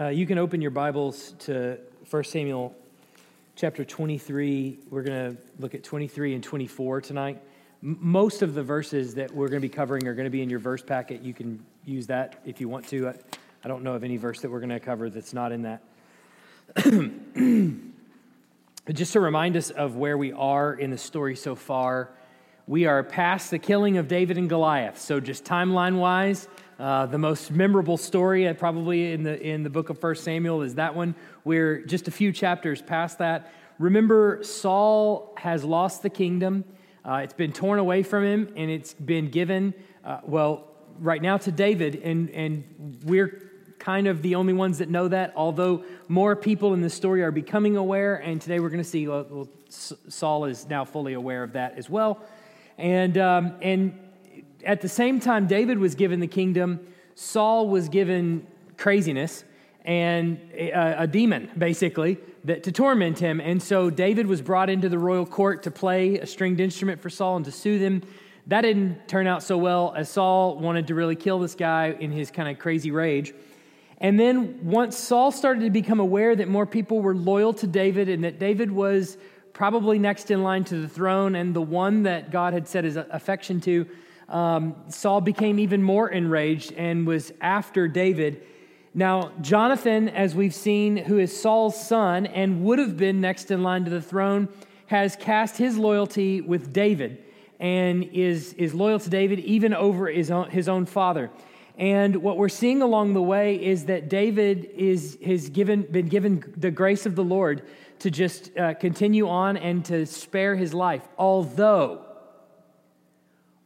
Uh, you can open your Bibles to 1 Samuel chapter 23. We're going to look at 23 and 24 tonight. M- most of the verses that we're going to be covering are going to be in your verse packet. You can use that if you want to. I, I don't know of any verse that we're going to cover that's not in that. Just to remind us of where we are in the story so far, we are past the killing of David and Goliath. So, just timeline wise, uh, the most memorable story, uh, probably in the, in the book of 1 Samuel, is that one. We're just a few chapters past that. Remember, Saul has lost the kingdom. Uh, it's been torn away from him, and it's been given, uh, well, right now to David. And, and we're kind of the only ones that know that, although more people in the story are becoming aware. And today we're going to see well, Saul is now fully aware of that as well. And, um, and at the same time David was given the kingdom, Saul was given craziness and a, a demon, basically, that, to torment him. And so David was brought into the royal court to play a stringed instrument for Saul and to soothe him. That didn't turn out so well as Saul wanted to really kill this guy in his kind of crazy rage. And then once Saul started to become aware that more people were loyal to David and that David was probably next in line to the throne and the one that God had set his affection to, um, Saul became even more enraged and was after David. Now, Jonathan, as we've seen, who is Saul's son and would have been next in line to the throne, has cast his loyalty with David and is, is loyal to David even over his own, his own father. And what we're seeing along the way is that David is, has given, been given the grace of the Lord to just uh, continue on and to spare his life, although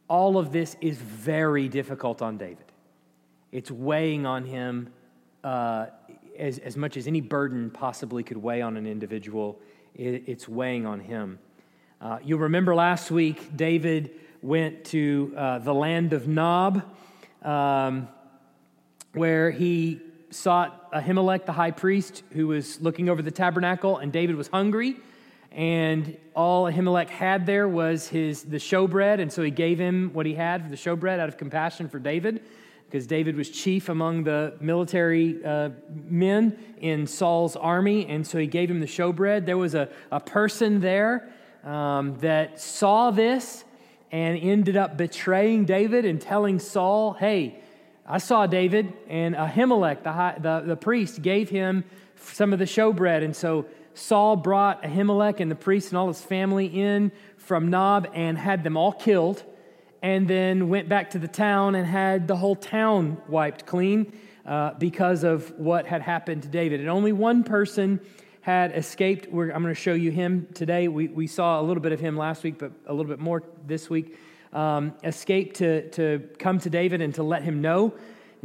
all of this is very difficult on David. It's weighing on him uh, as, as much as any burden possibly could weigh on an individual. It, it's weighing on him. Uh, you'll remember last week, David went to uh, the land of Nob, um, where he sought Ahimelech, the high priest, who was looking over the tabernacle, and David was hungry and all Ahimelech had there was his the showbread, and so he gave him what he had for the showbread out of compassion for David, because David was chief among the military uh, men in Saul's army, and so he gave him the showbread. There was a, a person there um, that saw this and ended up betraying David and telling Saul, "Hey, I saw David, and Ahimelech, the, high, the, the priest, gave him some of the showbread, and so." Saul brought Ahimelech and the priest and all his family in from Nob and had them all killed, and then went back to the town and had the whole town wiped clean uh, because of what had happened to David. And only one person had escaped. We're, I'm going to show you him today. We, we saw a little bit of him last week, but a little bit more this week. Um, escaped to, to come to David and to let him know.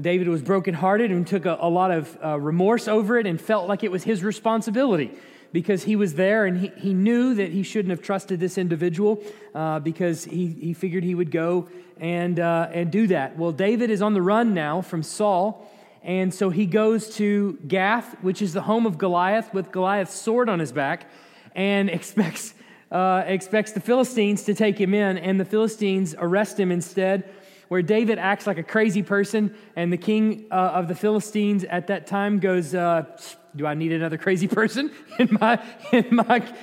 David was brokenhearted and took a, a lot of uh, remorse over it and felt like it was his responsibility because he was there and he, he knew that he shouldn't have trusted this individual uh, because he, he figured he would go and, uh, and do that. Well, David is on the run now from Saul. And so he goes to Gath, which is the home of Goliath, with Goliath's sword on his back, and expects, uh, expects the Philistines to take him in. And the Philistines arrest him instead, where David acts like a crazy person. And the king uh, of the Philistines at that time goes, uh, do I need another crazy person in my in my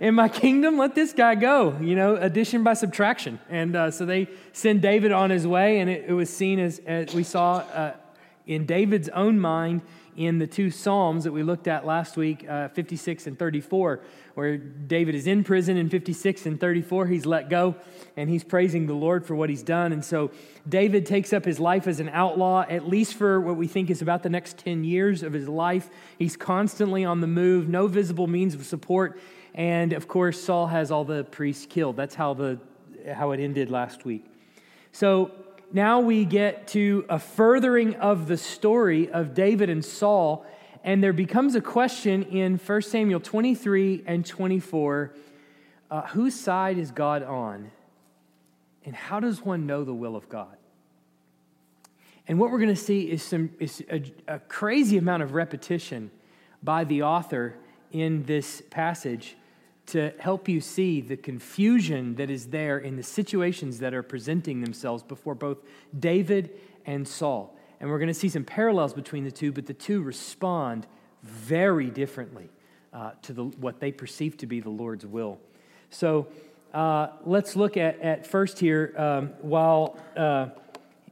in my kingdom? Let this guy go. You know, addition by subtraction. And uh, so they send David on his way, and it, it was seen as, as we saw uh, in David's own mind in the two Psalms that we looked at last week, uh, 56 and 34, where David is in prison in 56 and 34. He's let go and he's praising the Lord for what he's done. And so David takes up his life as an outlaw, at least for what we think is about the next 10 years of his life. He's constantly on the move, no visible means of support. And of course, Saul has all the priests killed. That's how, the, how it ended last week. So now we get to a furthering of the story of David and Saul, and there becomes a question in 1 Samuel 23 and 24 uh, whose side is God on? And how does one know the will of God? And what we're going to see is, some, is a, a crazy amount of repetition by the author in this passage to help you see the confusion that is there in the situations that are presenting themselves before both David and Saul. And we're going to see some parallels between the two, but the two respond very differently uh, to the, what they perceive to be the Lord's will. So uh, let's look at, at first here um, while uh,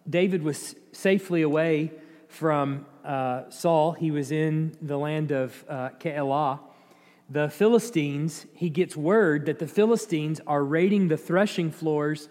David was safely away from uh, Saul, he was in the land of uh, Keilah. The Philistines, he gets word that the Philistines are raiding the threshing floors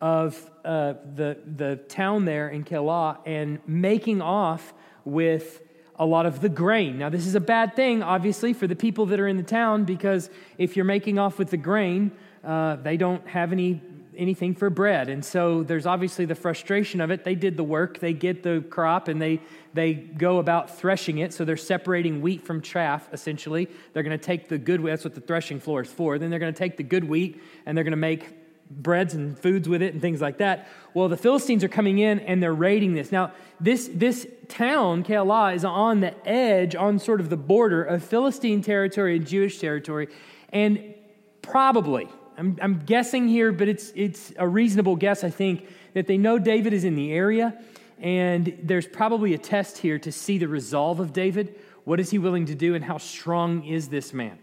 of uh, the, the town there in Keilah and making off with a lot of the grain. Now, this is a bad thing, obviously, for the people that are in the town because if you're making off with the grain, uh, they don't have any anything for bread. And so there's obviously the frustration of it. They did the work, they get the crop, and they, they go about threshing it. So they're separating wheat from chaff, essentially. They're going to take the good wheat, that's what the threshing floor is for. Then they're going to take the good wheat and they're going to make breads and foods with it and things like that. Well, the Philistines are coming in and they're raiding this. Now, this, this town, Keilah, is on the edge, on sort of the border of Philistine territory and Jewish territory. And probably, I'm, I'm guessing here, but it's, it's a reasonable guess, I think, that they know David is in the area. And there's probably a test here to see the resolve of David. What is he willing to do, and how strong is this man?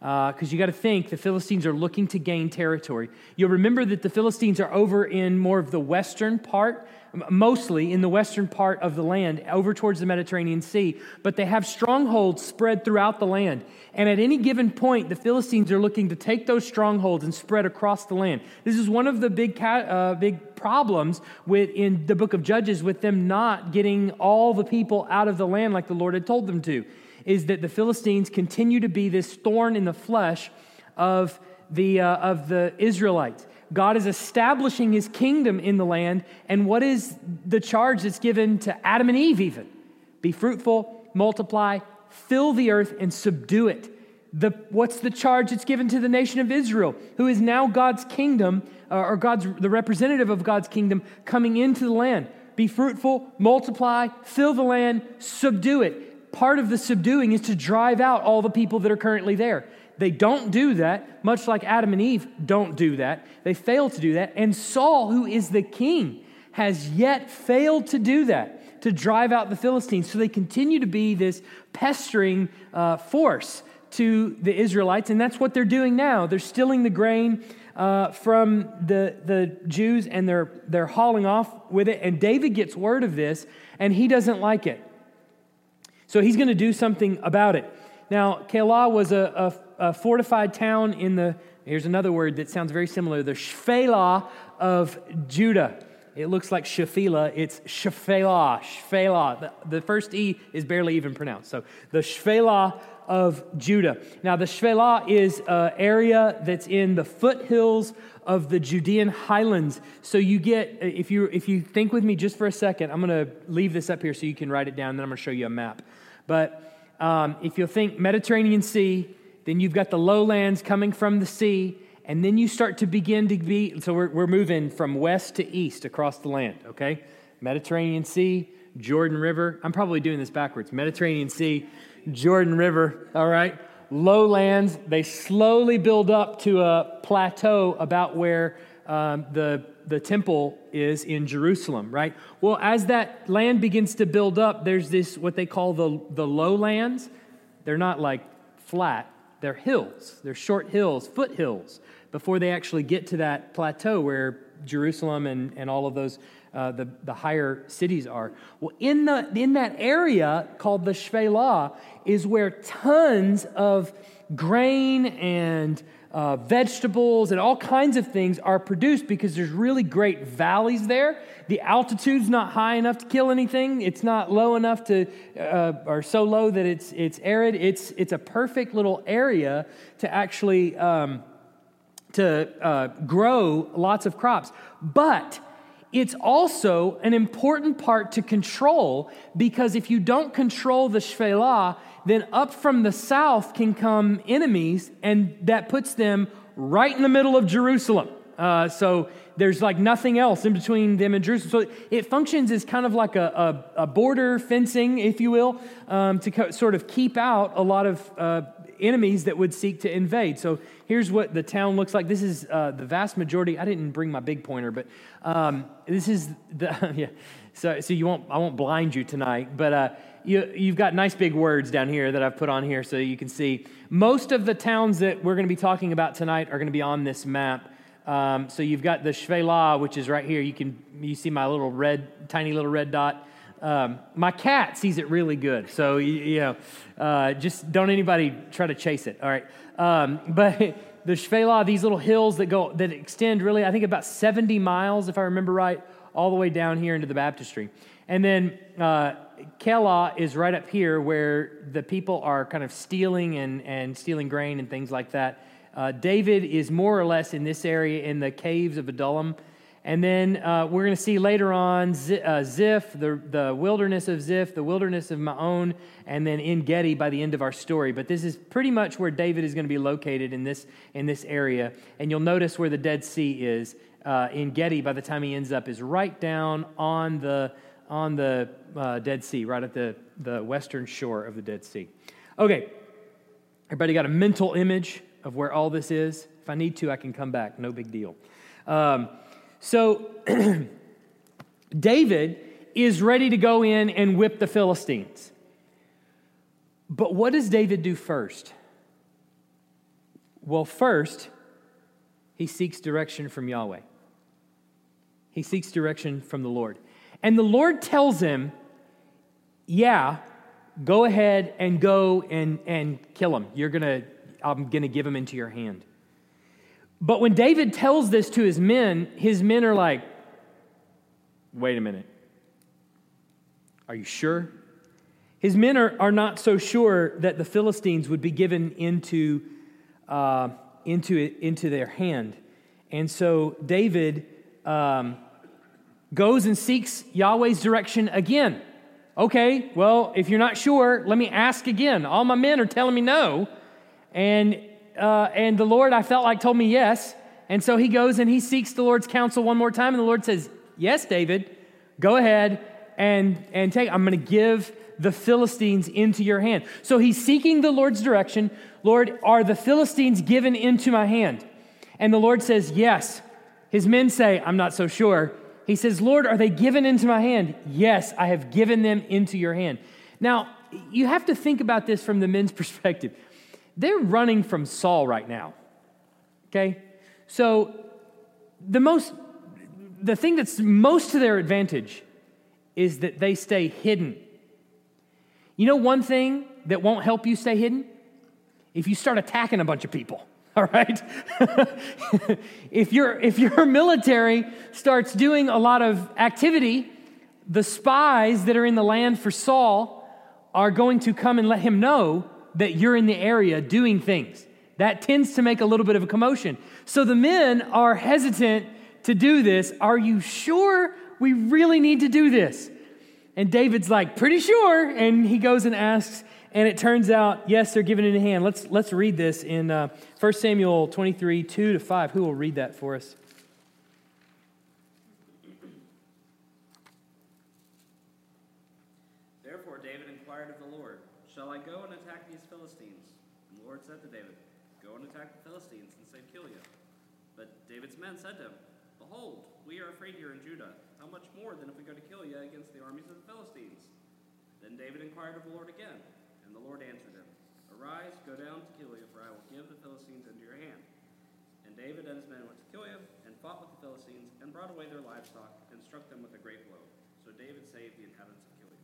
Because uh, you got to think the Philistines are looking to gain territory. You'll remember that the Philistines are over in more of the western part, mostly in the western part of the land, over towards the Mediterranean Sea, but they have strongholds spread throughout the land. And at any given point, the Philistines are looking to take those strongholds and spread across the land. This is one of the big, uh, big problems with, in the book of Judges with them not getting all the people out of the land like the Lord had told them to is that the Philistines continue to be this thorn in the flesh of the, uh, of the Israelites. God is establishing his kingdom in the land. And what is the charge that's given to Adam and Eve, even? Be fruitful, multiply, fill the earth, and subdue it. The, what's the charge that's given to the nation of Israel, who is now God's kingdom, uh, or God's, the representative of God's kingdom, coming into the land? Be fruitful, multiply, fill the land, subdue it part of the subduing is to drive out all the people that are currently there. They don't do that, much like Adam and Eve don't do that. They fail to do that. And Saul, who is the king, has yet failed to do that, to drive out the Philistines. So they continue to be this pestering uh, force to the Israelites, and that's what they're doing now. They're stealing the grain uh, from the, the Jews and they're, they're hauling off with it. And David gets word of this, and he doesn't like it. So he's going to do something about it. Now, Keilah was a, a, a, fortified town in the, here's another word that sounds very similar, the Shephelah of Judah. It looks like Shephelah. It's Shephelah. Shephelah. The, the first E is barely even pronounced. So the Shephelah of Judah. Now, the Shephelah is an area that's in the foothills of the Judean highlands. So you get, if you, if you think with me just for a second, I'm going to leave this up here so you can write it down, then I'm going to show you a map. But um, if you think Mediterranean Sea, then you've got the lowlands coming from the sea, and then you start to begin to be, so we're, we're moving from west to east across the land, okay? Mediterranean Sea, Jordan River. I'm probably doing this backwards. Mediterranean Sea, Jordan River, all right? lowlands. They slowly build up to a plateau about where um, the, the temple is in Jerusalem, right? Well, as that land begins to build up, there's this, what they call the, the lowlands. They're not like flat, they're hills. They're short hills, foothills, before they actually get to that plateau where Jerusalem and, and all of those uh, the, the higher cities are. Well, in, the, in that area called the Shephelah is where tons of grain and uh, vegetables and all kinds of things are produced because there's really great valleys there. The altitude's not high enough to kill anything. It's not low enough to, uh, or so low that it's, it's arid. It's, it's a perfect little area to actually um, to uh, grow lots of crops. But it's also an important part to control because if you don't control the Shephelah, then up from the south can come enemies, and that puts them right in the middle of Jerusalem. Uh, so there's like nothing else in between them and Jerusalem. So it functions as kind of like a, a, a border fencing, if you will, um, to co- sort of keep out a lot of uh, enemies that would seek to invade. So here's what the town looks like. This is uh, the vast majority. I didn't bring my big pointer, but um, this is the yeah. So, so you won't, I won't blind you tonight, but uh, you, you've got nice big words down here that I've put on here so you can see. Most of the towns that we're going to be talking about tonight are going to be on this map. Um, so you've got the Shephelah, which is right here. You can you see my little red, tiny little red dot. Um, my cat sees it really good, so you, know, uh, just don't anybody try to chase it. All right, um, but the Shephelah, these little hills that go that extend really, I think about 70 miles, if I remember right, all the way down here into the baptistry, and then uh, Keilah is right up here where the people are kind of stealing and, and stealing grain and things like that. Uh, David is more or less in this area in the caves of Adullam. And then uh, we're going to see later on uh, Ziph, the, the wilderness of Ziph, the wilderness of Maon, and then En Gedi by the end of our story. But this is pretty much where David is going to be located in this, in this area. And you'll notice where the Dead Sea is. Uh, En Gedi, by the time he ends up, is right down on the, on the uh, Dead Sea, right at the, the western shore of the Dead Sea. Okay, everybody got a mental image of where all this is? If I need to, I can come back. No big deal. Um, so, David is ready to go in and whip the Philistines. But what does David do first? Well, first, he seeks direction from Yahweh. He seeks direction from the Lord. And the Lord tells him, Yeah, go ahead and go and, and kill him. You're to I'm to give him into your hand. But when David tells this to his men, his men are like, wait a minute. Are you sure? His men are, are not so sure that the Philistines would be given into, uh, into, into their hand. And so David um, goes and seeks Yahweh's direction again. Okay, well, if you're not sure, let me ask again. All my men are telling me no. And, uh, and the Lord, I felt like, told me yes. And so he goes and he seeks the Lord's counsel one more time. And the Lord says, Yes, David, go ahead and, and take, I'm going to give the Philistines into your hand. So he's seeking the Lord's direction. Lord, are the Philistines given into my hand? And the Lord says, Yes. His men say, I'm not so sure. He says, Lord, are they given into my hand? Yes, I have given them into your hand. Now, you have to think about this from the men's perspective. They're running from Saul right now. Okay? So the most the thing that's most to their advantage is that they stay hidden. You know one thing that won't help you stay hidden? If you start attacking a bunch of people. All right? if, your if your military starts doing a lot of activity, the spies that are in the land for Saul are going to come and let him know that you're in the area doing things. That tends to make a little bit of a commotion. So the men are hesitant to do this. Are you sure we really need to do this? And David's like, pretty sure. And he goes and asks, and it turns out, yes, they're giving it a hand. Let's, let's read this in uh, 1 Samuel 23, 2 to 5. Who will read that for us? Men said to him, Behold, we are afraid here in Judah. How much more than if we go to kill you against the armies of the Philistines? Then David inquired of the Lord again, and the Lord answered him, Arise, go down to Keilah, for I will give the Philistines into your hand. And David and his men went to Keilah and fought with the Philistines and brought away their livestock and struck them with a great blow. So David saved the inhabitants of Keilah.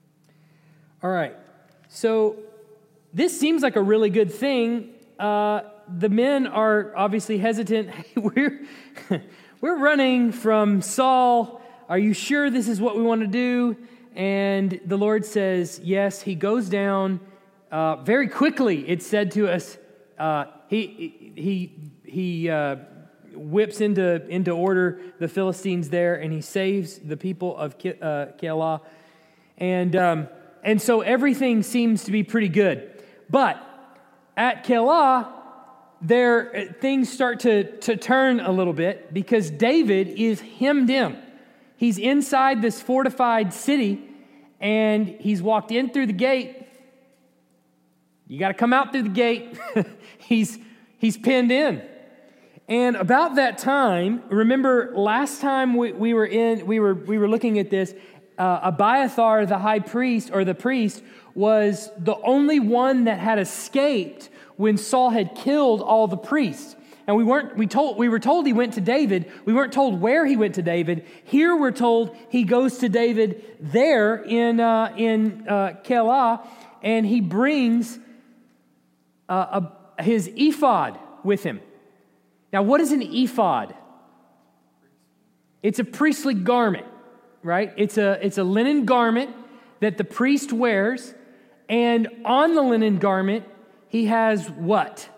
All right. So this seems like a really good thing. Uh, the men are obviously hesitant. we're, we're running from Saul. Are you sure this is what we want to do? And the Lord says, Yes. He goes down uh, very quickly. It said to us, uh, he, he, he uh, whips into, into order the Philistines there and he saves the people of Ke- uh, Keilah. And, um, and so everything seems to be pretty good. But at Keilah, there uh, things start to, to turn a little bit because David is hemmed in. He's inside this fortified city and he's walked in through the gate. You got to come out through the gate. he's he's pinned in. And about that time, remember last time we, we were in we were we were looking at this uh, Abiathar, the high priest or the priest, was the only one that had escaped when Saul had killed all the priests. And we weren't we told we were told he went to David. We weren't told where he went to David. Here we're told he goes to David there in uh, in uh, and he brings uh, a, his ephod with him. Now, what is an ephod? It's a priestly garment, right? It's a it's a linen garment that the priest wears, and on the linen garment he has what?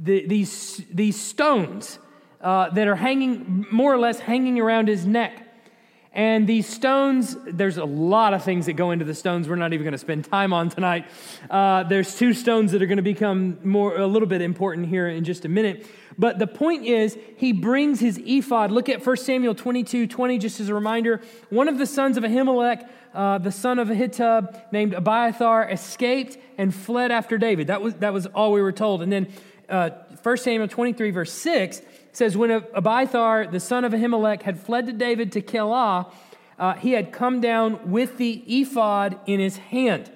the, these, these stones uh, that are hanging, more or less hanging around his neck. And these stones, there's a lot of things that go into the stones we're not even going to spend time on tonight. Uh, there's two stones that are going to become more, a little bit important here in just a minute. But the point is, he brings his ephod. Look at 1 Samuel 22 20, just as a reminder. One of the sons of Ahimelech, uh, the son of Ahitub, named Abiathar, escaped and fled after David. That was, that was all we were told. And then uh, 1 Samuel 23, verse 6 says, When Abiathar, the son of Ahimelech, had fled to David to Keilah, uh, he had come down with the ephod in his hand.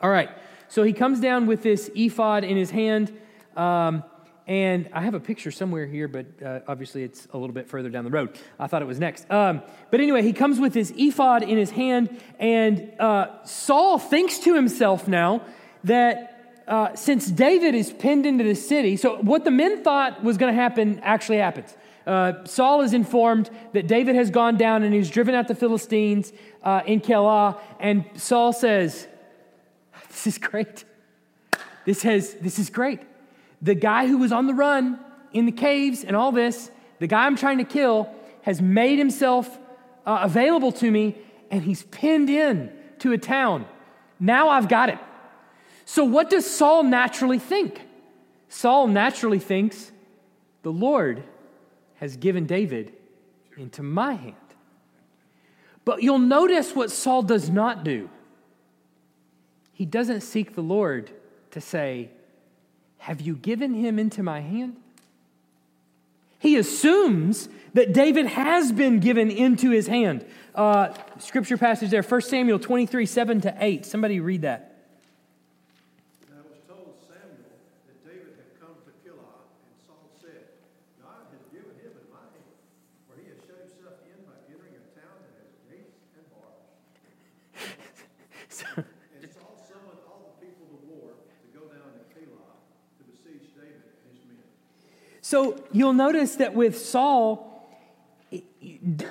All right, so he comes down with this ephod in his hand. Um, and I have a picture somewhere here, but uh, obviously it's a little bit further down the road. I thought it was next. Um, but anyway, he comes with his ephod in his hand, and uh, Saul thinks to himself now that uh, since David is pinned into the city, so what the men thought was going to happen actually happens. Uh, Saul is informed that David has gone down and he's driven out the Philistines uh, in Keilah, and Saul says, "This is great. This has this is great. The guy who was on the run in the caves and all this, the guy I'm trying to kill, has made himself uh, available to me, and he's pinned in to a town. Now I've got him." So, what does Saul naturally think? Saul naturally thinks, the Lord has given David into my hand. But you'll notice what Saul does not do. He doesn't seek the Lord to say, Have you given him into my hand? He assumes that David has been given into his hand. Uh, scripture passage there, 1 Samuel 23, 7 to 8. Somebody read that. So you'll notice that with Saul,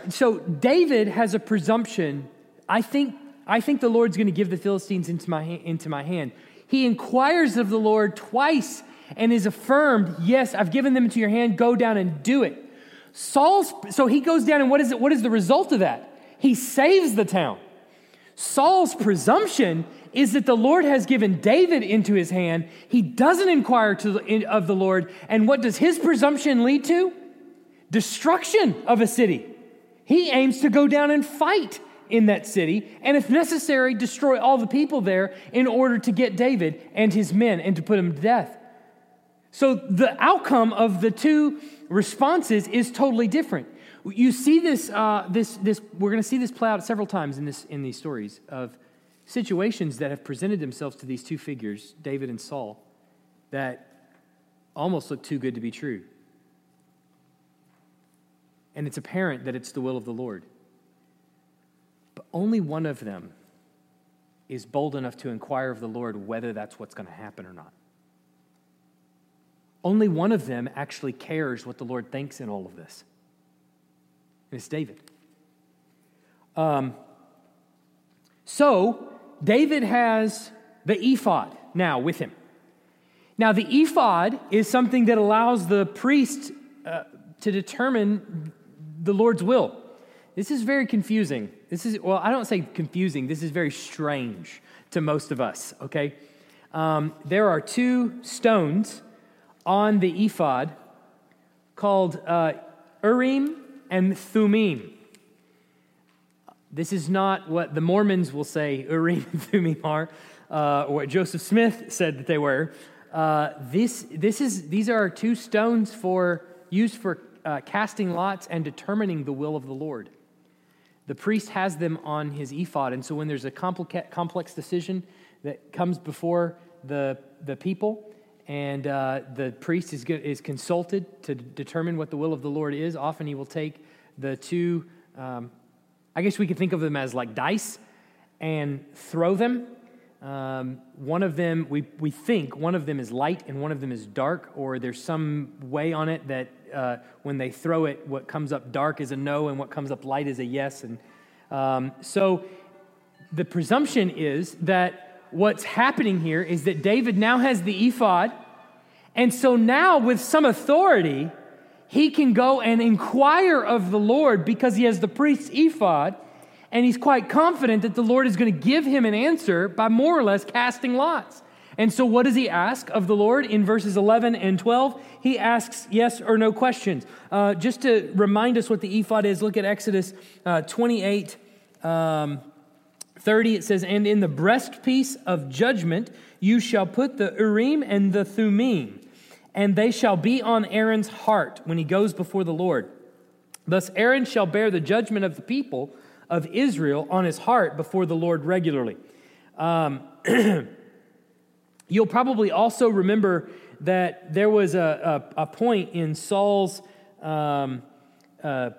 so David has a presumption. I think, I think the Lord's going to give the Philistines into my, into my hand. He inquires of the Lord twice and is affirmed, Yes, I've given them into your hand. Go down and do it. Saul's, so he goes down, and what is it? What is the result of that? He saves the town. Saul's presumption is that the Lord has given David into his hand. He doesn't inquire to, of the Lord. And what does his presumption lead to? Destruction of a city. He aims to go down and fight in that city, and if necessary, destroy all the people there in order to get David and his men and to put him to death. So the outcome of the two responses is totally different. You see this, uh, this, this we're going to see this play out several times in, this, in these stories of situations that have presented themselves to these two figures, David and Saul, that almost look too good to be true. And it's apparent that it's the will of the Lord. But only one of them is bold enough to inquire of the Lord whether that's what's going to happen or not. Only one of them actually cares what the Lord thinks in all of this. It's David. Um, so, David has the ephod now with him. Now, the ephod is something that allows the priest uh, to determine the Lord's will. This is very confusing. This is, well, I don't say confusing, this is very strange to most of us, okay? Um, there are two stones on the ephod called uh, Urim and Thummim. This is not what the Mormons will say Urim and Thummim are, uh, or what Joseph Smith said that they were. Uh, this, this is, these are two stones for, used for uh, casting lots and determining the will of the Lord. the priest has them on his ephod. And so when there's a complica- complex decision that comes before the, the people, and uh, the priest is, is consulted to determine what the will of the Lord is, often he will take the two, um, I guess we could think of them as like dice, and throw them. Um, one of them, we, we think one of them is light and one of them is dark, or there's some way on it that uh, when they throw it, what comes up dark is a no and what comes up light is a yes. And um, so the presumption is that what's happening here is that David now has the ephod. And so now, with some authority, he can go and inquire of the Lord because he has the priest's ephod. And he's quite confident that the Lord is going to give him an answer by more or less casting lots. And so, what does he ask of the Lord in verses 11 and 12? He asks yes or no questions. Uh, just to remind us what the ephod is, look at Exodus uh, 28 um, 30. It says, And in the breastpiece of judgment you shall put the Urim and the Thummim, and they shall be on Aaron's heart when he goes before the Lord. Thus, Aaron shall bear the judgment of the people of Israel on his heart before the Lord regularly. Um, You'll probably also remember that there was a, a, a point in Saul's um, uh,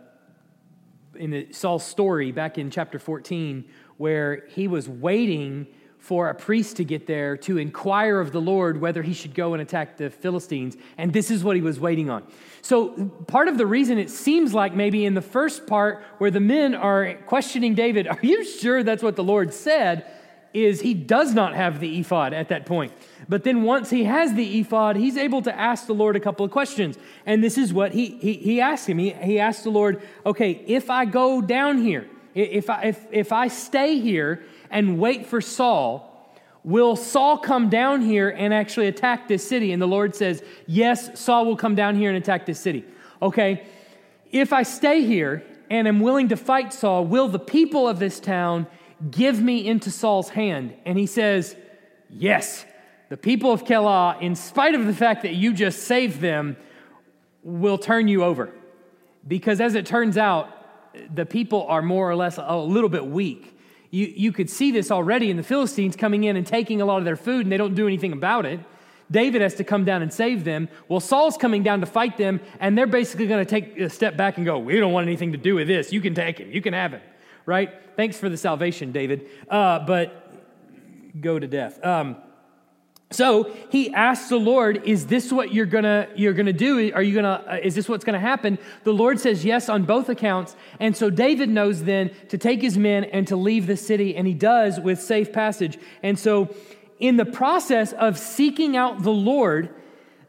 in Saul's story back in chapter 14 where he was waiting for a priest to get there to inquire of the Lord whether he should go and attack the Philistines. And this is what he was waiting on. So, part of the reason it seems like maybe in the first part where the men are questioning David, Are you sure that's what the Lord said? is he does not have the ephod at that point. But then once he has the ephod, he's able to ask the Lord a couple of questions. And this is what he, he, he asked him. He, he asked the Lord, okay, if I go down here, if I, if, if I stay here and wait for Saul, will Saul come down here and actually attack this city? And the Lord says, yes, Saul will come down here and attack this city. Okay, if I stay here and am willing to fight Saul, will the people of this town Give me into Saul's hand. And he says, Yes, the people of Keilah, in spite of the fact that you just saved them, will turn you over. Because as it turns out, the people are more or less a little bit weak. You, you could see this already in the Philistines coming in and taking a lot of their food, and they don't do anything about it. David has to come down and save them. Well, Saul's coming down to fight them, and they're basically going to take a step back and go, We don't want anything to do with this. You can take him, you can have him right? Thanks for the salvation, David. Uh, but go to death. Um, so he asks the Lord, "Is this what you're gonna you're gonna do? Are you gonna? Uh, is this what's gonna happen?" The Lord says yes on both accounts, and so David knows then to take his men and to leave the city, and he does with safe passage. And so, in the process of seeking out the Lord,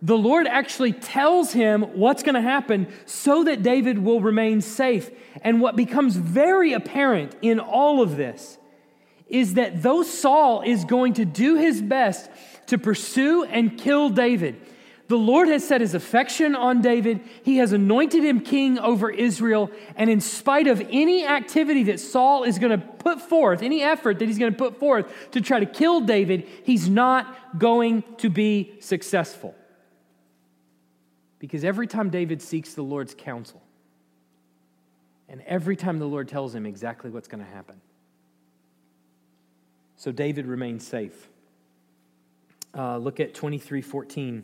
the Lord actually tells him what's going to happen so that David will remain safe. And what becomes very apparent in all of this is that though Saul is going to do his best to pursue and kill David, the Lord has set his affection on David. He has anointed him king over Israel. And in spite of any activity that Saul is going to put forth, any effort that he's going to put forth to try to kill David, he's not going to be successful. Because every time David seeks the Lord's counsel, and every time the Lord tells him exactly what's going to happen. So David remains safe. Uh, look at 23:14.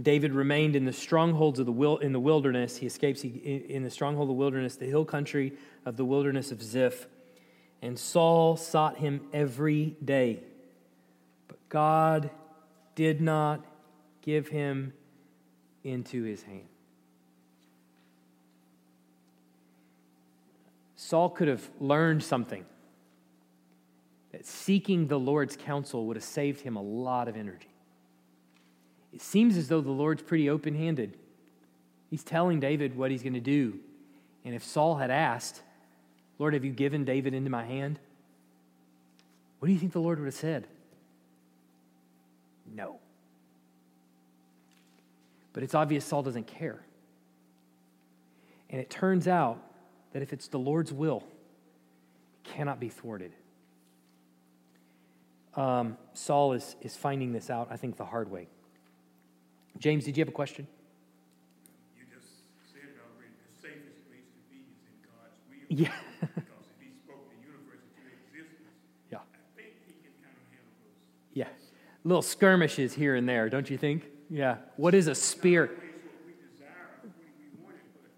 David remained in the strongholds of the will in the wilderness. He escapes he, in the stronghold of the wilderness, the hill country of the wilderness of Ziph. And Saul sought him every day. But God did not give him into his hand. Saul could have learned something that seeking the Lord's counsel would have saved him a lot of energy. It seems as though the Lord's pretty open handed. He's telling David what he's going to do. And if Saul had asked, Lord, have you given David into my hand? What do you think the Lord would have said? No. But it's obvious Saul doesn't care. And it turns out that if it's the Lord's will, it cannot be thwarted. Um, Saul is, is finding this out, I think, the hard way. James, did you have a question? You just said already the safest place to be is in God's will. Yeah. because if he spoke the universe into existence, Yeah. I think he can kind of handle those. Yeah. Little skirmishes here and there, don't you think? Yeah. What is a spear? Ways what we desire, what we wanted, but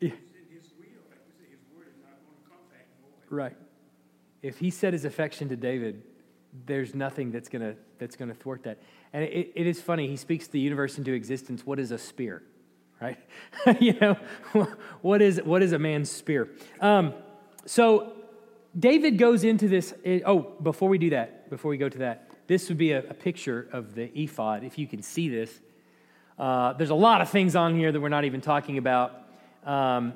Yeah. it's in his will. Like we say, his word is not going to come back void. Right. If he set his affection to David, there's nothing that's gonna that's gonna thwart that. And it, it is funny. He speaks the universe into existence. What is a spear? Right? you know, what is what is a man's spear? Um, so David goes into this. oh, before we do that, before we go to that, this would be a, a picture of the ephod. If you can see this, uh, there's a lot of things on here that we're not even talking about. Um,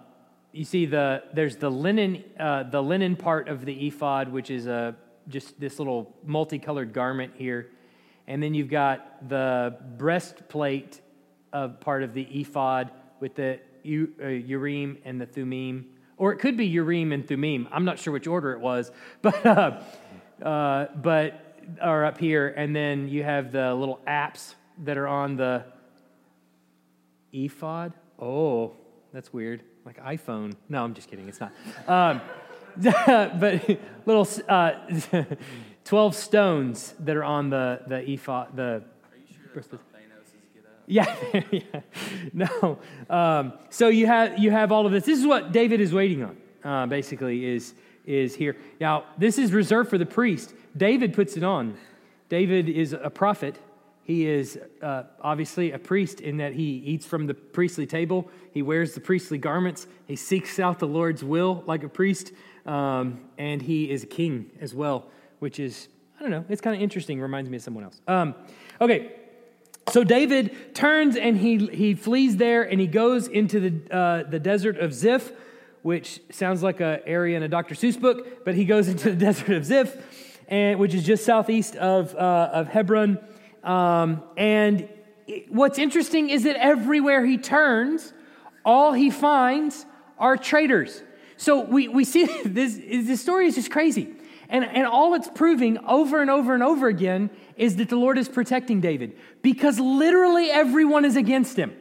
you see the there's the linen uh, the linen part of the ephod, which is a just this little multicolored garment here, and then you've got the breastplate of part of the ephod with the uh, urim and the thummim, or it could be urim and thummim. I'm not sure which order it was, but uh, uh, but are up here, and then you have the little apps that are on the ephod. Oh, that's weird. Like iPhone. No, I'm just kidding. It's not. Um, but little uh, 12 stones that are on the, the ephod. The, Are you sure that's not Thanos' yeah, yeah. No. Um, so you have, you have all of this. This is what David is waiting on, uh, basically, is, is here. Now, this is reserved for the priest. David puts it on. David is a prophet. He is uh, obviously a priest in that he eats from the priestly table. He wears the priestly garments. He seeks out the Lord's will like a priest. Um, and he is king as well, which is, I don't know, it's kind of interesting. Reminds me of someone else. Um, okay, so David turns and he, he flees there and he goes into the, uh, the desert of Ziph, which sounds like an area in a Dr. Seuss book, but he goes into the desert of Ziph, and, which is just southeast of, uh, of Hebron. Um, and it- what's interesting is that everywhere he turns, all he finds are traitors. So we, we see this, this story is just crazy. And, and all it's proving over and over and over again is that the Lord is protecting David because literally everyone is against him.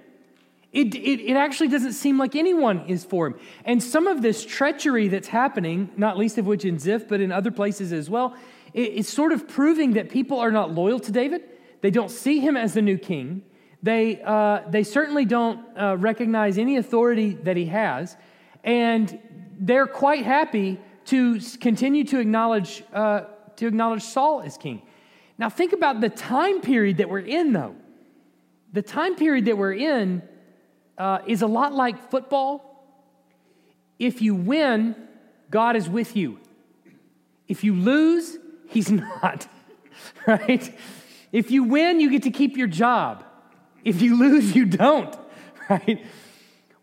It, it, it actually doesn't seem like anyone is for him. And some of this treachery that's happening, not least of which in Ziph, but in other places as well, it, it's sort of proving that people are not loyal to David. They don't see him as the new king. They, uh, they certainly don't uh, recognize any authority that he has. And they're quite happy to continue to acknowledge, uh, to acknowledge Saul as king. Now, think about the time period that we're in, though. The time period that we're in uh, is a lot like football. If you win, God is with you. If you lose, He's not, right? If you win, you get to keep your job. If you lose, you don't, right?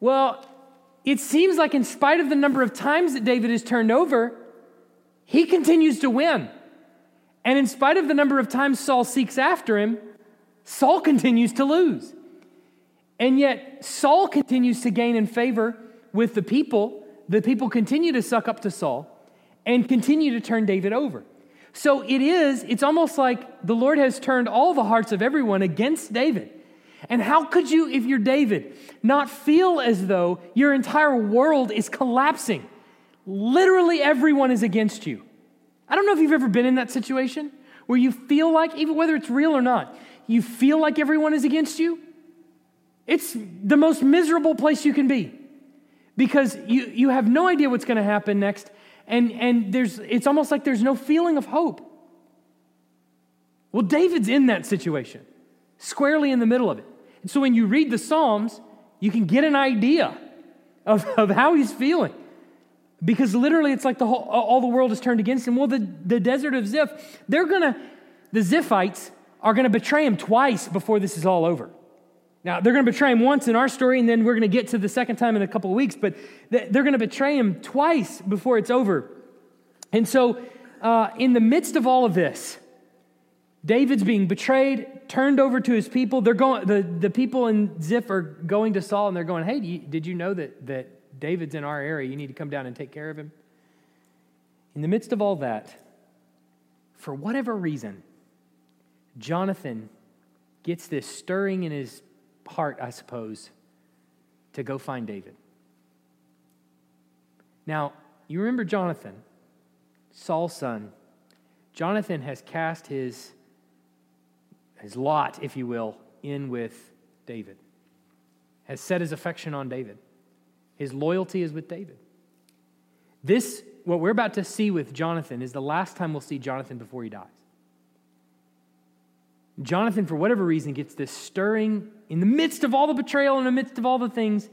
Well, it seems like, in spite of the number of times that David is turned over, he continues to win. And in spite of the number of times Saul seeks after him, Saul continues to lose. And yet, Saul continues to gain in favor with the people. The people continue to suck up to Saul and continue to turn David over. So it is, it's almost like the Lord has turned all the hearts of everyone against David. And how could you, if you're David, not feel as though your entire world is collapsing? Literally everyone is against you. I don't know if you've ever been in that situation where you feel like, even whether it's real or not, you feel like everyone is against you. It's the most miserable place you can be because you, you have no idea what's going to happen next. And, and there's, it's almost like there's no feeling of hope. Well, David's in that situation, squarely in the middle of it. And so when you read the Psalms, you can get an idea of, of how he's feeling. Because literally, it's like the whole, all the world is turned against him. Well, the, the desert of Ziph, they're gonna, the Ziphites are gonna betray him twice before this is all over. Now, they're gonna betray him once in our story, and then we're gonna get to the second time in a couple of weeks, but they're gonna betray him twice before it's over. And so, uh, in the midst of all of this, David's being betrayed, turned over to his people. They're going, the, the people in Ziph are going to Saul and they're going, Hey, did you know that, that David's in our area? You need to come down and take care of him. In the midst of all that, for whatever reason, Jonathan gets this stirring in his heart, I suppose, to go find David. Now, you remember Jonathan, Saul's son. Jonathan has cast his, his lot, if you will, in with David, has set his affection on David. His loyalty is with David. This, what we're about to see with Jonathan, is the last time we'll see Jonathan before he dies. Jonathan, for whatever reason, gets this stirring in the midst of all the betrayal, in the midst of all the things,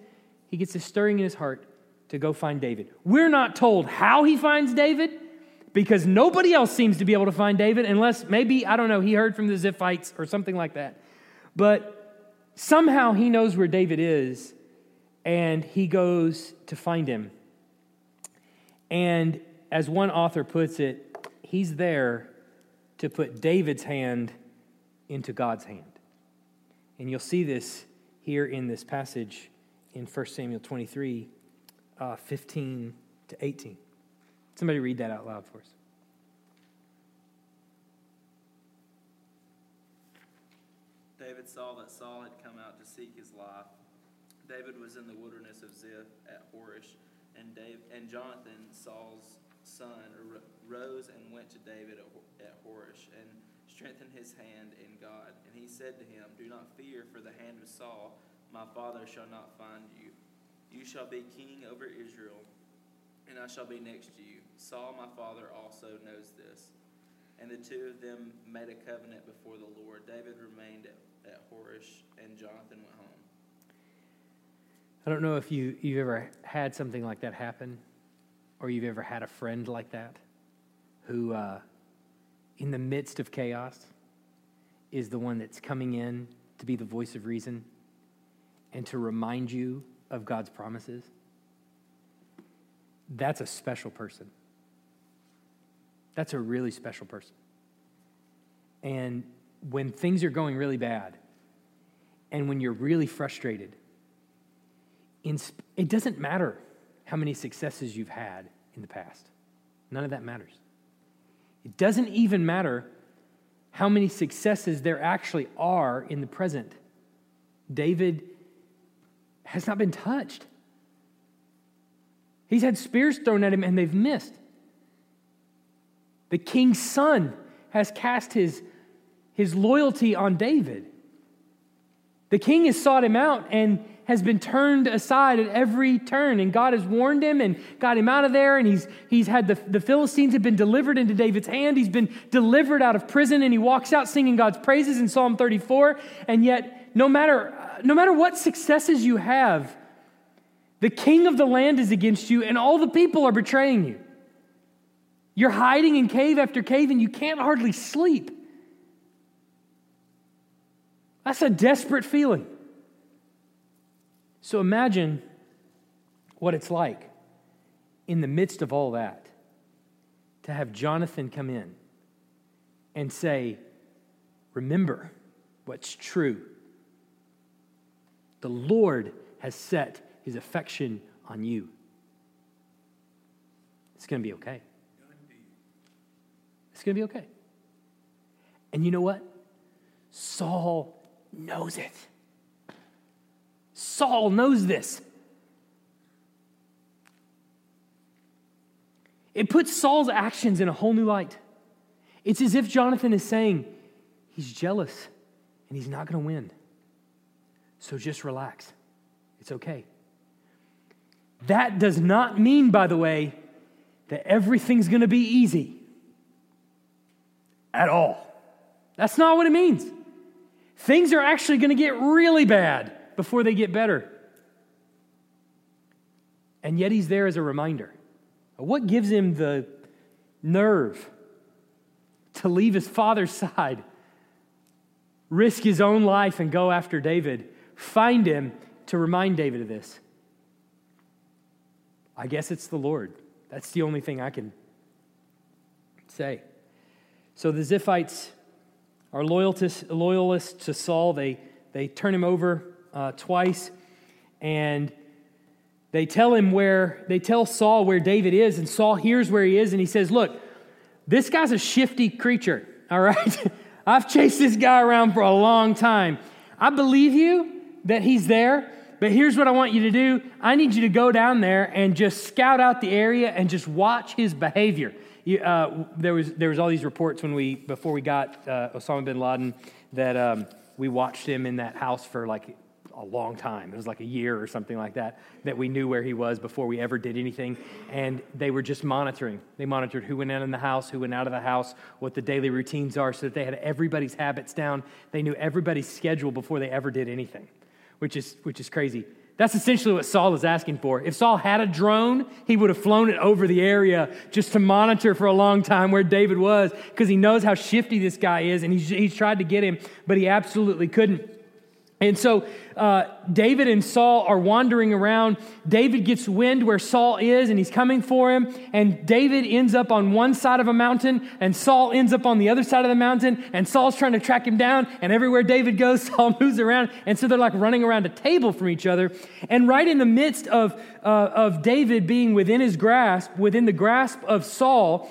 he gets this stirring in his heart to go find David. We're not told how he finds David because nobody else seems to be able to find David unless maybe, I don't know, he heard from the Ziphites or something like that. But somehow he knows where David is and he goes to find him. And as one author puts it, he's there to put David's hand into God's hand. And you'll see this here in this passage in 1 Samuel 23 uh, 15 to 18. Somebody read that out loud for us. David saw that Saul had come out to seek his life. David was in the wilderness of Ziph at Horesh, and, Dave, and Jonathan, Saul's son, rose and went to David at Horesh and strengthened his hand in God. And he said to him, Do not fear, for the hand of Saul, my father, shall not find you. You shall be king over Israel, and I shall be next to you. Saul, my father, also knows this. And the two of them made a covenant before the Lord. David remained at, at Horesh, and Jonathan went home. I don't know if you, you've ever had something like that happen, or you've ever had a friend like that who, uh, in the midst of chaos, is the one that's coming in to be the voice of reason and to remind you of God's promises. That's a special person. That's a really special person. And when things are going really bad, and when you're really frustrated, it doesn't matter how many successes you've had in the past. None of that matters. It doesn't even matter how many successes there actually are in the present. David has not been touched. He's had spears thrown at him and they've missed. The king's son has cast his, his loyalty on David. The king has sought him out and has been turned aside at every turn. And God has warned him and got him out of there. And he's, he's had the, the Philistines have been delivered into David's hand. He's been delivered out of prison and he walks out singing God's praises in Psalm 34. And yet, no matter, no matter what successes you have, the king of the land is against you and all the people are betraying you. You're hiding in cave after cave and you can't hardly sleep. That's a desperate feeling. So imagine what it's like in the midst of all that to have Jonathan come in and say, Remember what's true. The Lord has set his affection on you. It's going to be okay. It's going to be okay. And you know what? Saul knows it. Saul knows this. It puts Saul's actions in a whole new light. It's as if Jonathan is saying, he's jealous and he's not going to win. So just relax. It's okay. That does not mean, by the way, that everything's going to be easy at all. That's not what it means. Things are actually going to get really bad before they get better. And yet he's there as a reminder. What gives him the nerve to leave his father's side, risk his own life, and go after David? Find him to remind David of this. I guess it's the Lord. That's the only thing I can say. So the Ziphites are loyalists, loyalists to Saul. They, they turn him over uh, twice, and they tell him where, they tell Saul where David is, and Saul hears where he is, and he says, Look, this guy's a shifty creature, all right? I've chased this guy around for a long time. I believe you that he's there, but here's what I want you to do I need you to go down there and just scout out the area and just watch his behavior. You, uh, there, was, there was all these reports when we, before we got uh, Osama bin Laden, that um, we watched him in that house for like a long time. It was like a year or something like that, that we knew where he was before we ever did anything. And they were just monitoring. They monitored who went in in the house, who went out of the house, what the daily routines are, so that they had everybody's habits down. They knew everybody's schedule before they ever did anything, which is, which is crazy. That's essentially what Saul is asking for. If Saul had a drone, he would have flown it over the area just to monitor for a long time where David was because he knows how shifty this guy is and he's, he's tried to get him, but he absolutely couldn't. And so uh, David and Saul are wandering around. David gets wind where Saul is, and he's coming for him. And David ends up on one side of a mountain, and Saul ends up on the other side of the mountain. And Saul's trying to track him down. And everywhere David goes, Saul moves around. And so they're like running around a table from each other. And right in the midst of, uh, of David being within his grasp, within the grasp of Saul,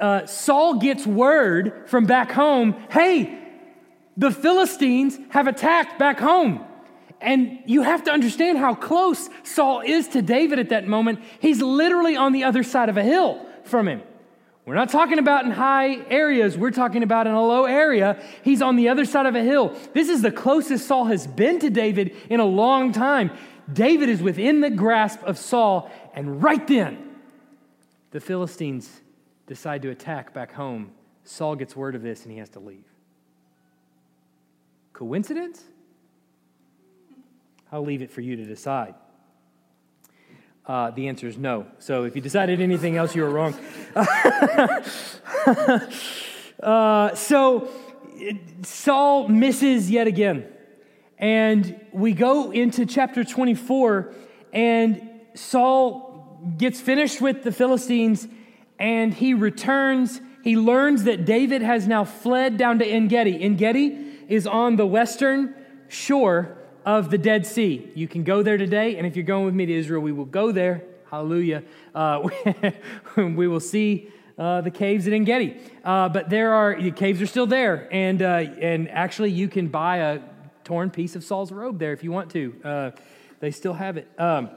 uh, Saul gets word from back home hey, the Philistines have attacked back home. And you have to understand how close Saul is to David at that moment. He's literally on the other side of a hill from him. We're not talking about in high areas, we're talking about in a low area. He's on the other side of a hill. This is the closest Saul has been to David in a long time. David is within the grasp of Saul, and right then, the Philistines decide to attack back home. Saul gets word of this and he has to leave. Coincidence? I'll leave it for you to decide. Uh, the answer is no. So if you decided anything else, you were wrong. uh, so Saul misses yet again. And we go into chapter 24, and Saul gets finished with the Philistines, and he returns. He learns that David has now fled down to En Gedi. En Gedi is on the western shore of the Dead Sea. You can go there today, and if you're going with me to Israel, we will go there. Hallelujah. Uh, we will see uh, the caves at En Gedi. Uh, but there are, the caves are still there, and, uh, and actually you can buy a torn piece of Saul's robe there if you want to. Uh, they still have it. Um,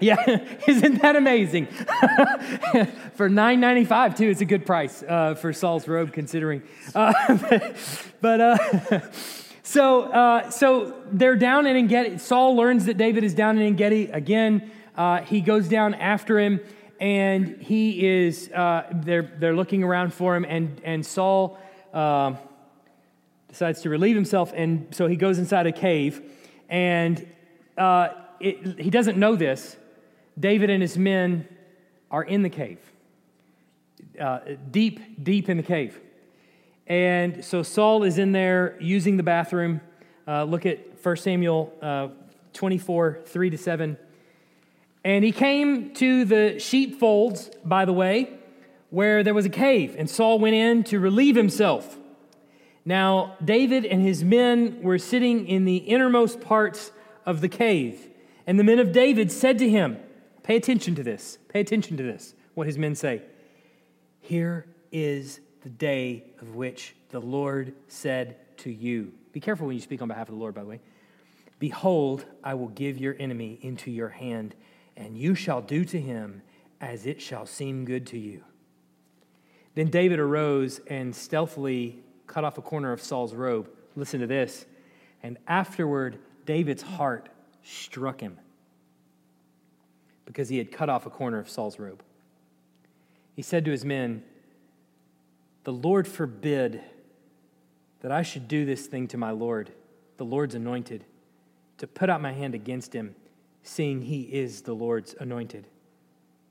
yeah, isn't that amazing? for nine ninety five too, it's a good price uh, for Saul's robe, considering. Uh, but uh, so uh, so they're down in En Gedi. Saul learns that David is down in En Gedi again. Uh, he goes down after him, and he is. Uh, they're they're looking around for him, and and Saul decides to relieve himself, and so he goes inside a cave, and it, he doesn't know this David and his men are in the cave, uh, deep, deep in the cave. And so Saul is in there using the bathroom. Uh, look at 1 Samuel uh, 24, 3 to 7. And he came to the sheepfolds, by the way, where there was a cave, and Saul went in to relieve himself. Now, David and his men were sitting in the innermost parts of the cave. And the men of David said to him, Pay attention to this. Pay attention to this, what his men say. Here is the day of which the Lord said to you. Be careful when you speak on behalf of the Lord, by the way. Behold, I will give your enemy into your hand, and you shall do to him as it shall seem good to you. Then David arose and stealthily cut off a corner of Saul's robe. Listen to this. And afterward, David's heart struck him because he had cut off a corner of Saul's robe. He said to his men, The Lord forbid that I should do this thing to my Lord, the Lord's anointed, to put out my hand against him, seeing he is the Lord's anointed.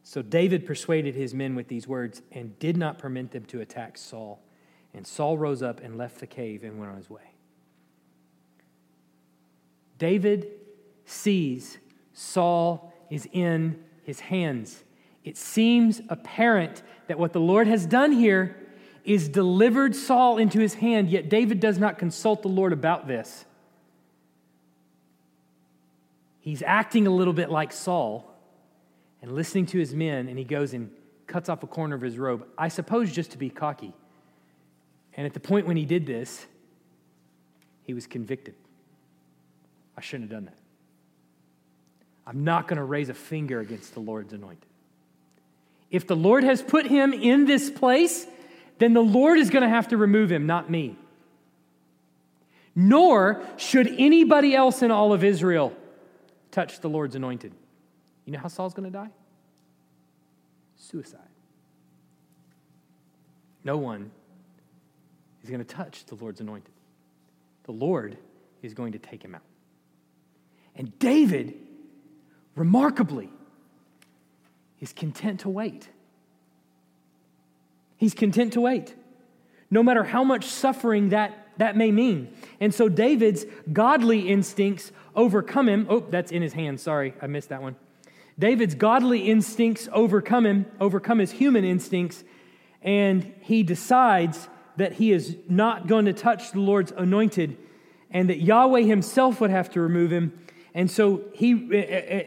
So David persuaded his men with these words and did not permit them to attack Saul. And Saul rose up and left the cave and went on his way. David sees Saul is in his hands. It seems apparent that what the Lord has done here is delivered Saul into his hand, yet David does not consult the Lord about this. He's acting a little bit like Saul and listening to his men, and he goes and cuts off a corner of his robe, I suppose just to be cocky. And at the point when he did this, he was convicted. I shouldn't have done that. I'm not going to raise a finger against the Lord's anointed. If the Lord has put him in this place, then the Lord is going to have to remove him, not me. Nor should anybody else in all of Israel touch the Lord's anointed. You know how Saul's going to die? Suicide. No one is going to touch the Lord's anointed. The Lord is going to take him out. And David, remarkably, is content to wait. He's content to wait, no matter how much suffering that, that may mean. And so David's godly instincts overcome him. Oh, that's in his hand. Sorry, I missed that one. David's godly instincts overcome him, overcome his human instincts, and he decides that he is not going to touch the Lord's anointed and that Yahweh himself would have to remove him. And so he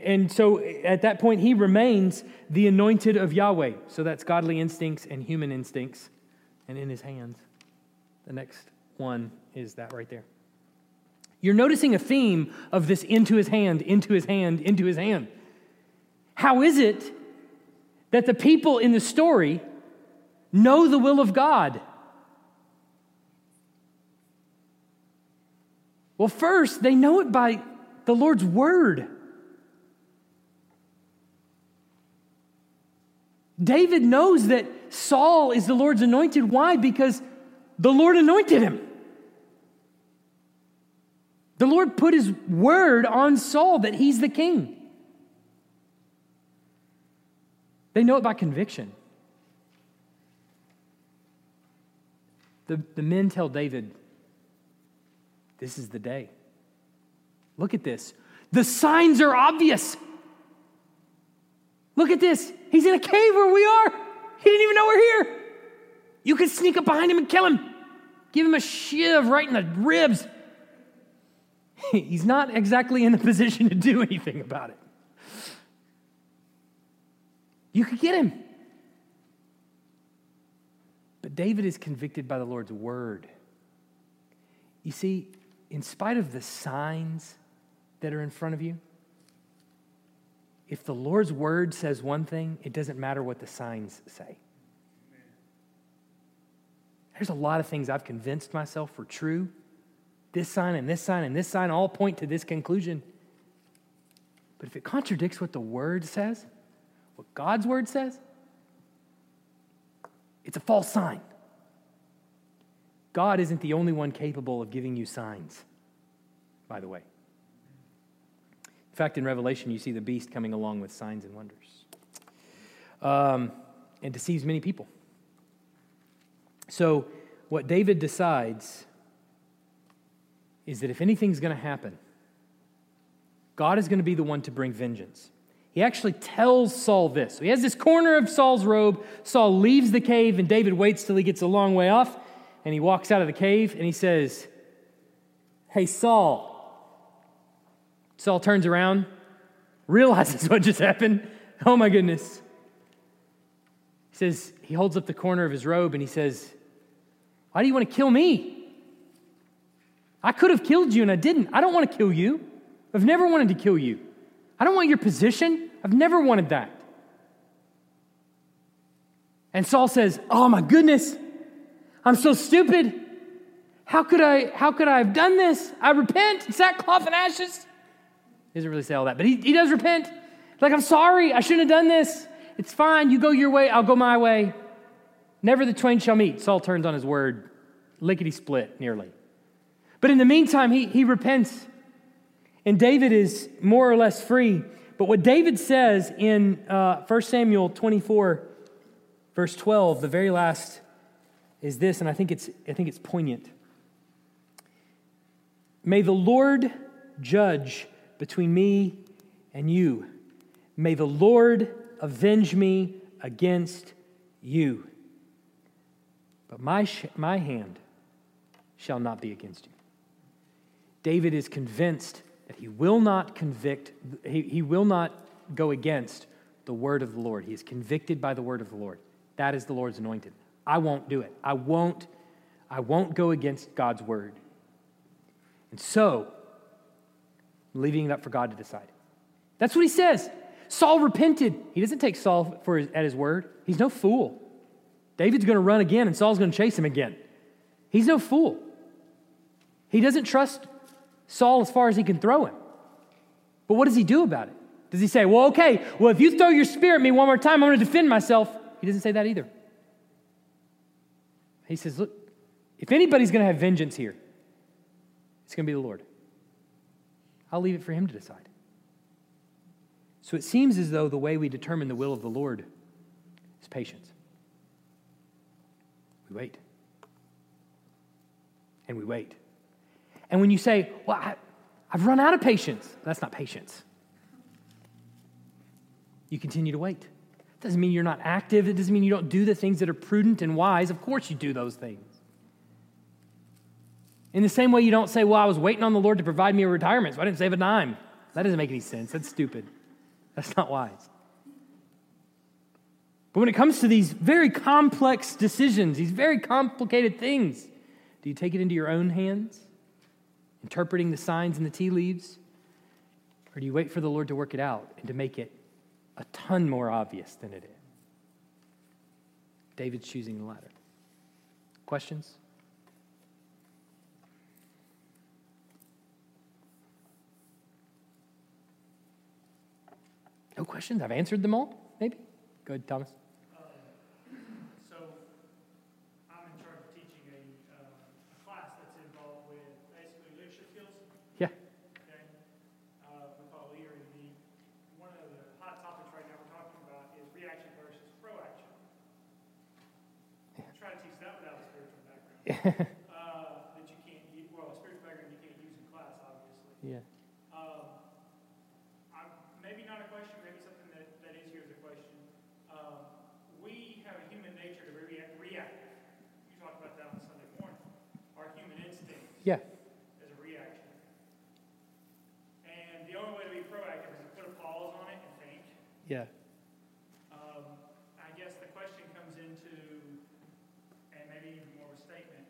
and so at that point he remains the anointed of Yahweh. So that's godly instincts and human instincts and in his hands. The next one is that right there. You're noticing a theme of this into his hand, into his hand, into his hand. How is it that the people in the story know the will of God? Well, first, they know it by the Lord's word. David knows that Saul is the Lord's anointed. Why? Because the Lord anointed him. The Lord put his word on Saul that he's the king. They know it by conviction. The, the men tell David, This is the day. Look at this. The signs are obvious. Look at this. He's in a cave where we are. He didn't even know we're here. You could sneak up behind him and kill him. Give him a shiv right in the ribs. He's not exactly in a position to do anything about it. You could get him. But David is convicted by the Lord's word. You see, in spite of the signs that are in front of you, if the Lord's word says one thing, it doesn't matter what the signs say. There's a lot of things I've convinced myself were true. This sign and this sign and this sign all point to this conclusion. But if it contradicts what the word says, what God's word says, it's a false sign. God isn't the only one capable of giving you signs, by the way. In fact, in Revelation, you see the beast coming along with signs and wonders um, and deceives many people. So, what David decides is that if anything's going to happen, God is going to be the one to bring vengeance. He actually tells Saul this. So he has this corner of Saul's robe. Saul leaves the cave, and David waits till he gets a long way off, and he walks out of the cave, and he says, Hey, Saul. Saul turns around, realizes what just happened. Oh my goodness. He says, he holds up the corner of his robe and he says, Why do you want to kill me? I could have killed you and I didn't. I don't want to kill you. I've never wanted to kill you. I don't want your position. I've never wanted that. And Saul says, Oh my goodness, I'm so stupid. How could I, how could I have done this? I repent, sackcloth and ashes. He doesn't really say all that, but he, he does repent. Like, I'm sorry, I shouldn't have done this. It's fine, you go your way, I'll go my way. Never the twain shall meet. Saul turns on his word, lickety split, nearly. But in the meantime, he, he repents. And David is more or less free. But what David says in uh, 1 Samuel 24, verse 12, the very last is this, and I think it's, I think it's poignant. May the Lord judge between me and you. May the Lord avenge me against you. But my, sh- my hand shall not be against you. David is convinced that he will not convict, he, he will not go against the word of the Lord. He is convicted by the word of the Lord. That is the Lord's anointed. I won't do it. I won't, I won't go against God's word. And so, leaving it up for God to decide. That's what he says. Saul repented. He doesn't take Saul for his, at his word. He's no fool. David's going to run again, and Saul's going to chase him again. He's no fool. He doesn't trust Saul as far as he can throw him. But what does he do about it? Does he say, well, okay, well, if you throw your spear at me one more time, I'm going to defend myself? He doesn't say that either. He says, look, if anybody's going to have vengeance here, it's going to be the Lord. I'll leave it for him to decide. So it seems as though the way we determine the will of the Lord is patience. We wait. And we wait. And when you say, Well, I, have run out of patience, that's not patience. You continue to wait. It doesn't mean you're not active. It doesn't mean you don't do the things that are prudent and wise. Of course, you do those things. In the same way, you don't say, Well, I was waiting on the Lord to provide me a retirement, so I didn't save a dime. That doesn't make any sense. That's stupid. That's not wise. But when it comes to these very complex decisions, these very complicated things, do you take it into your own hands, interpreting the signs and the tea leaves? Or do you wait for the Lord to work it out and to make it a ton more obvious than it is? David's choosing the latter. Questions? Questions? I've answered them all, maybe? Go ahead, Thomas. So, I'm in charge of teaching a, uh, a class that's involved with basically leadership skills. Yeah. Okay. Uh, we call leader in the one of the hot topics right now we're talking about is reaction versus proaction. Try to teach that without a spiritual background. uh, that you can't use, well, a spiritual background you can't use in class, obviously. Yeah. Um, I'm, maybe not a question, maybe something that, that is here as a question. Um, we have a human nature to react, react. You talked about that on Sunday morning. Our human instinct Yeah. is a reaction. And the only way to be proactive is to put a pause on it and think. Yeah. Um, I guess the question comes into, and maybe even more of a statement,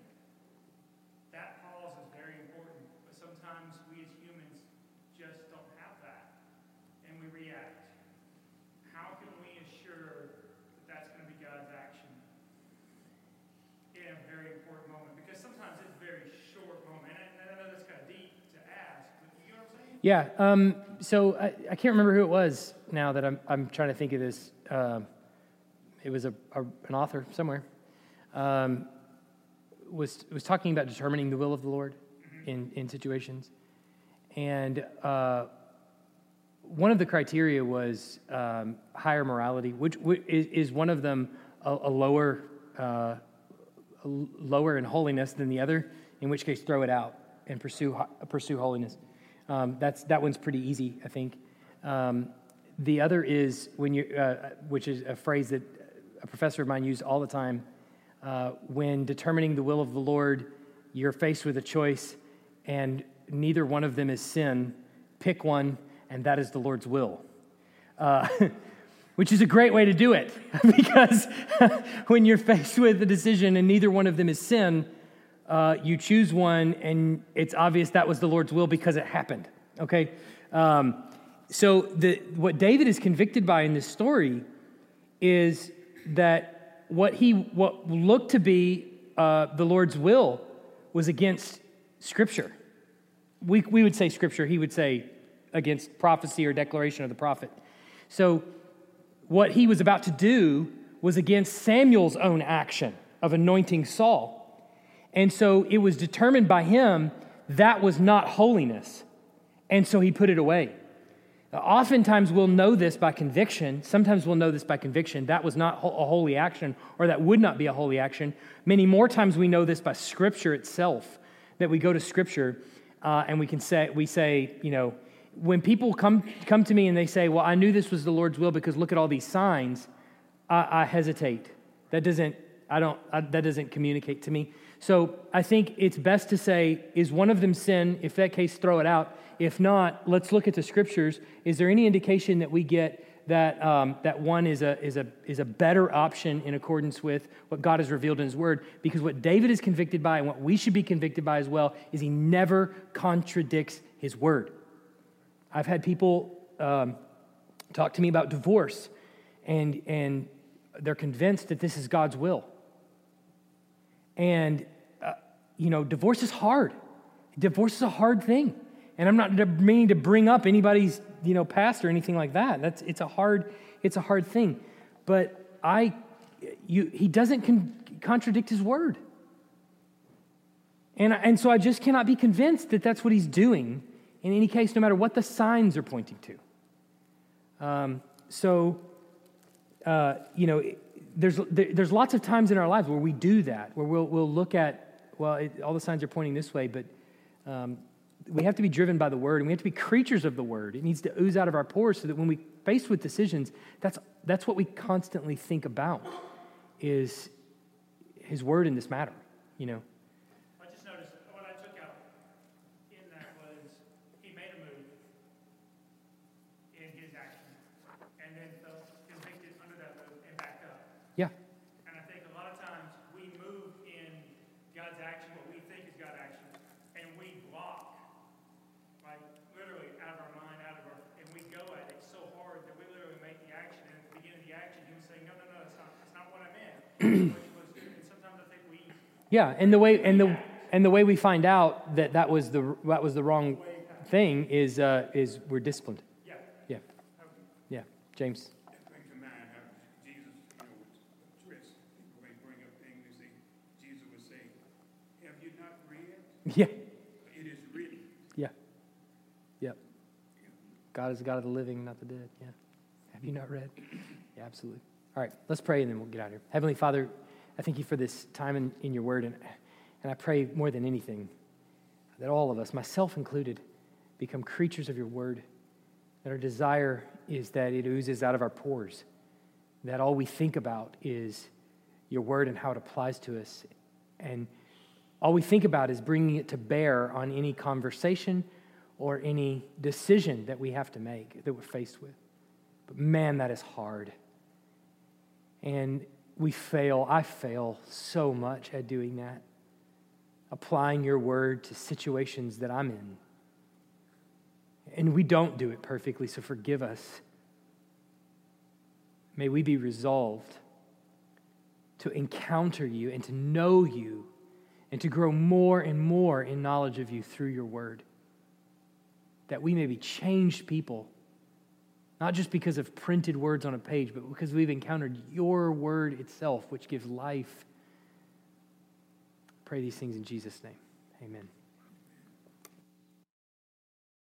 that pause is very important, but sometimes we as humans just don't have that, and we react. How can we assure that that's going to be God's action in a very important moment? Because sometimes it's a very short moment, and I, I know that's kind of deep to ask, but you know what I'm saying? Yeah. Um, so I, I can't remember who it was now that I'm, I'm trying to think of this. Um, it was a, a, an author somewhere. Um, was, was talking about determining the will of the Lord in, in situations. And uh, one of the criteria was um, higher morality, which, which is, is one of them a, a lower, uh, lower in holiness than the other, in which case throw it out and pursue, pursue holiness. Um, that's, that one's pretty easy, I think. Um, the other is when you, uh, which is a phrase that a professor of mine used all the time. Uh, when determining the will of the Lord, you're faced with a choice, and neither one of them is sin. Pick one, and that is the Lord's will. Uh, which is a great way to do it, because when you're faced with a decision and neither one of them is sin, uh, you choose one, and it's obvious that was the Lord's will because it happened. Okay? Um, so, the, what David is convicted by in this story is that what he what looked to be uh, the Lord's will was against Scripture. We, we would say Scripture, he would say against prophecy or declaration of the prophet. So, what he was about to do was against Samuel's own action of anointing Saul. And so it was determined by him that was not holiness. And so he put it away. Oftentimes we'll know this by conviction. Sometimes we'll know this by conviction. That was not a holy action, or that would not be a holy action. Many more times we know this by Scripture itself. That we go to Scripture uh, and we can say, we say, you know, when people come come to me and they say, "Well, I knew this was the Lord's will because look at all these signs," I, I hesitate. That doesn't. I don't. I, that doesn't communicate to me. So I think it's best to say, "Is one of them sin?" If that case, throw it out. If not, let's look at the scriptures. Is there any indication that we get that, um, that one is a, is, a, is a better option in accordance with what God has revealed in His Word? Because what David is convicted by and what we should be convicted by as well is he never contradicts His Word. I've had people um, talk to me about divorce, and, and they're convinced that this is God's will. And, uh, you know, divorce is hard. Divorce is a hard thing. And I'm not meaning to bring up anybody's, you know, past or anything like that. That's, it's, a hard, it's a hard thing. But I, you, he doesn't con- contradict his word. And, and so I just cannot be convinced that that's what he's doing in any case, no matter what the signs are pointing to. Um, so, uh, you know, there's, there's lots of times in our lives where we do that, where we'll, we'll look at, well, it, all the signs are pointing this way, but um, we have to be driven by the word and we have to be creatures of the word. It needs to ooze out of our pores so that when we faced with decisions, that's, that's what we constantly think about is his word in this matter, you know. Yeah, and the way and the and the way we find out that that was the that was the wrong thing is uh, is we're disciplined. Yeah. Yeah. Yeah. James. Yeah. It is written. Yeah. Yeah. God is the God of the living, not the dead. Yeah. Have you not read? Yeah, absolutely. All right, let's pray and then we'll get out of here. Heavenly Father, I thank you for this time in, in your word, and, and I pray more than anything that all of us, myself included, become creatures of your word, that our desire is that it oozes out of our pores, that all we think about is your word and how it applies to us. And all we think about is bringing it to bear on any conversation or any decision that we have to make, that we're faced with. But man, that is hard. And we fail. I fail so much at doing that, applying your word to situations that I'm in. And we don't do it perfectly, so forgive us. May we be resolved to encounter you and to know you and to grow more and more in knowledge of you through your word. That we may be changed people not just because of printed words on a page, but because we've encountered your word itself, which gives life. Pray these things in Jesus' name. Amen.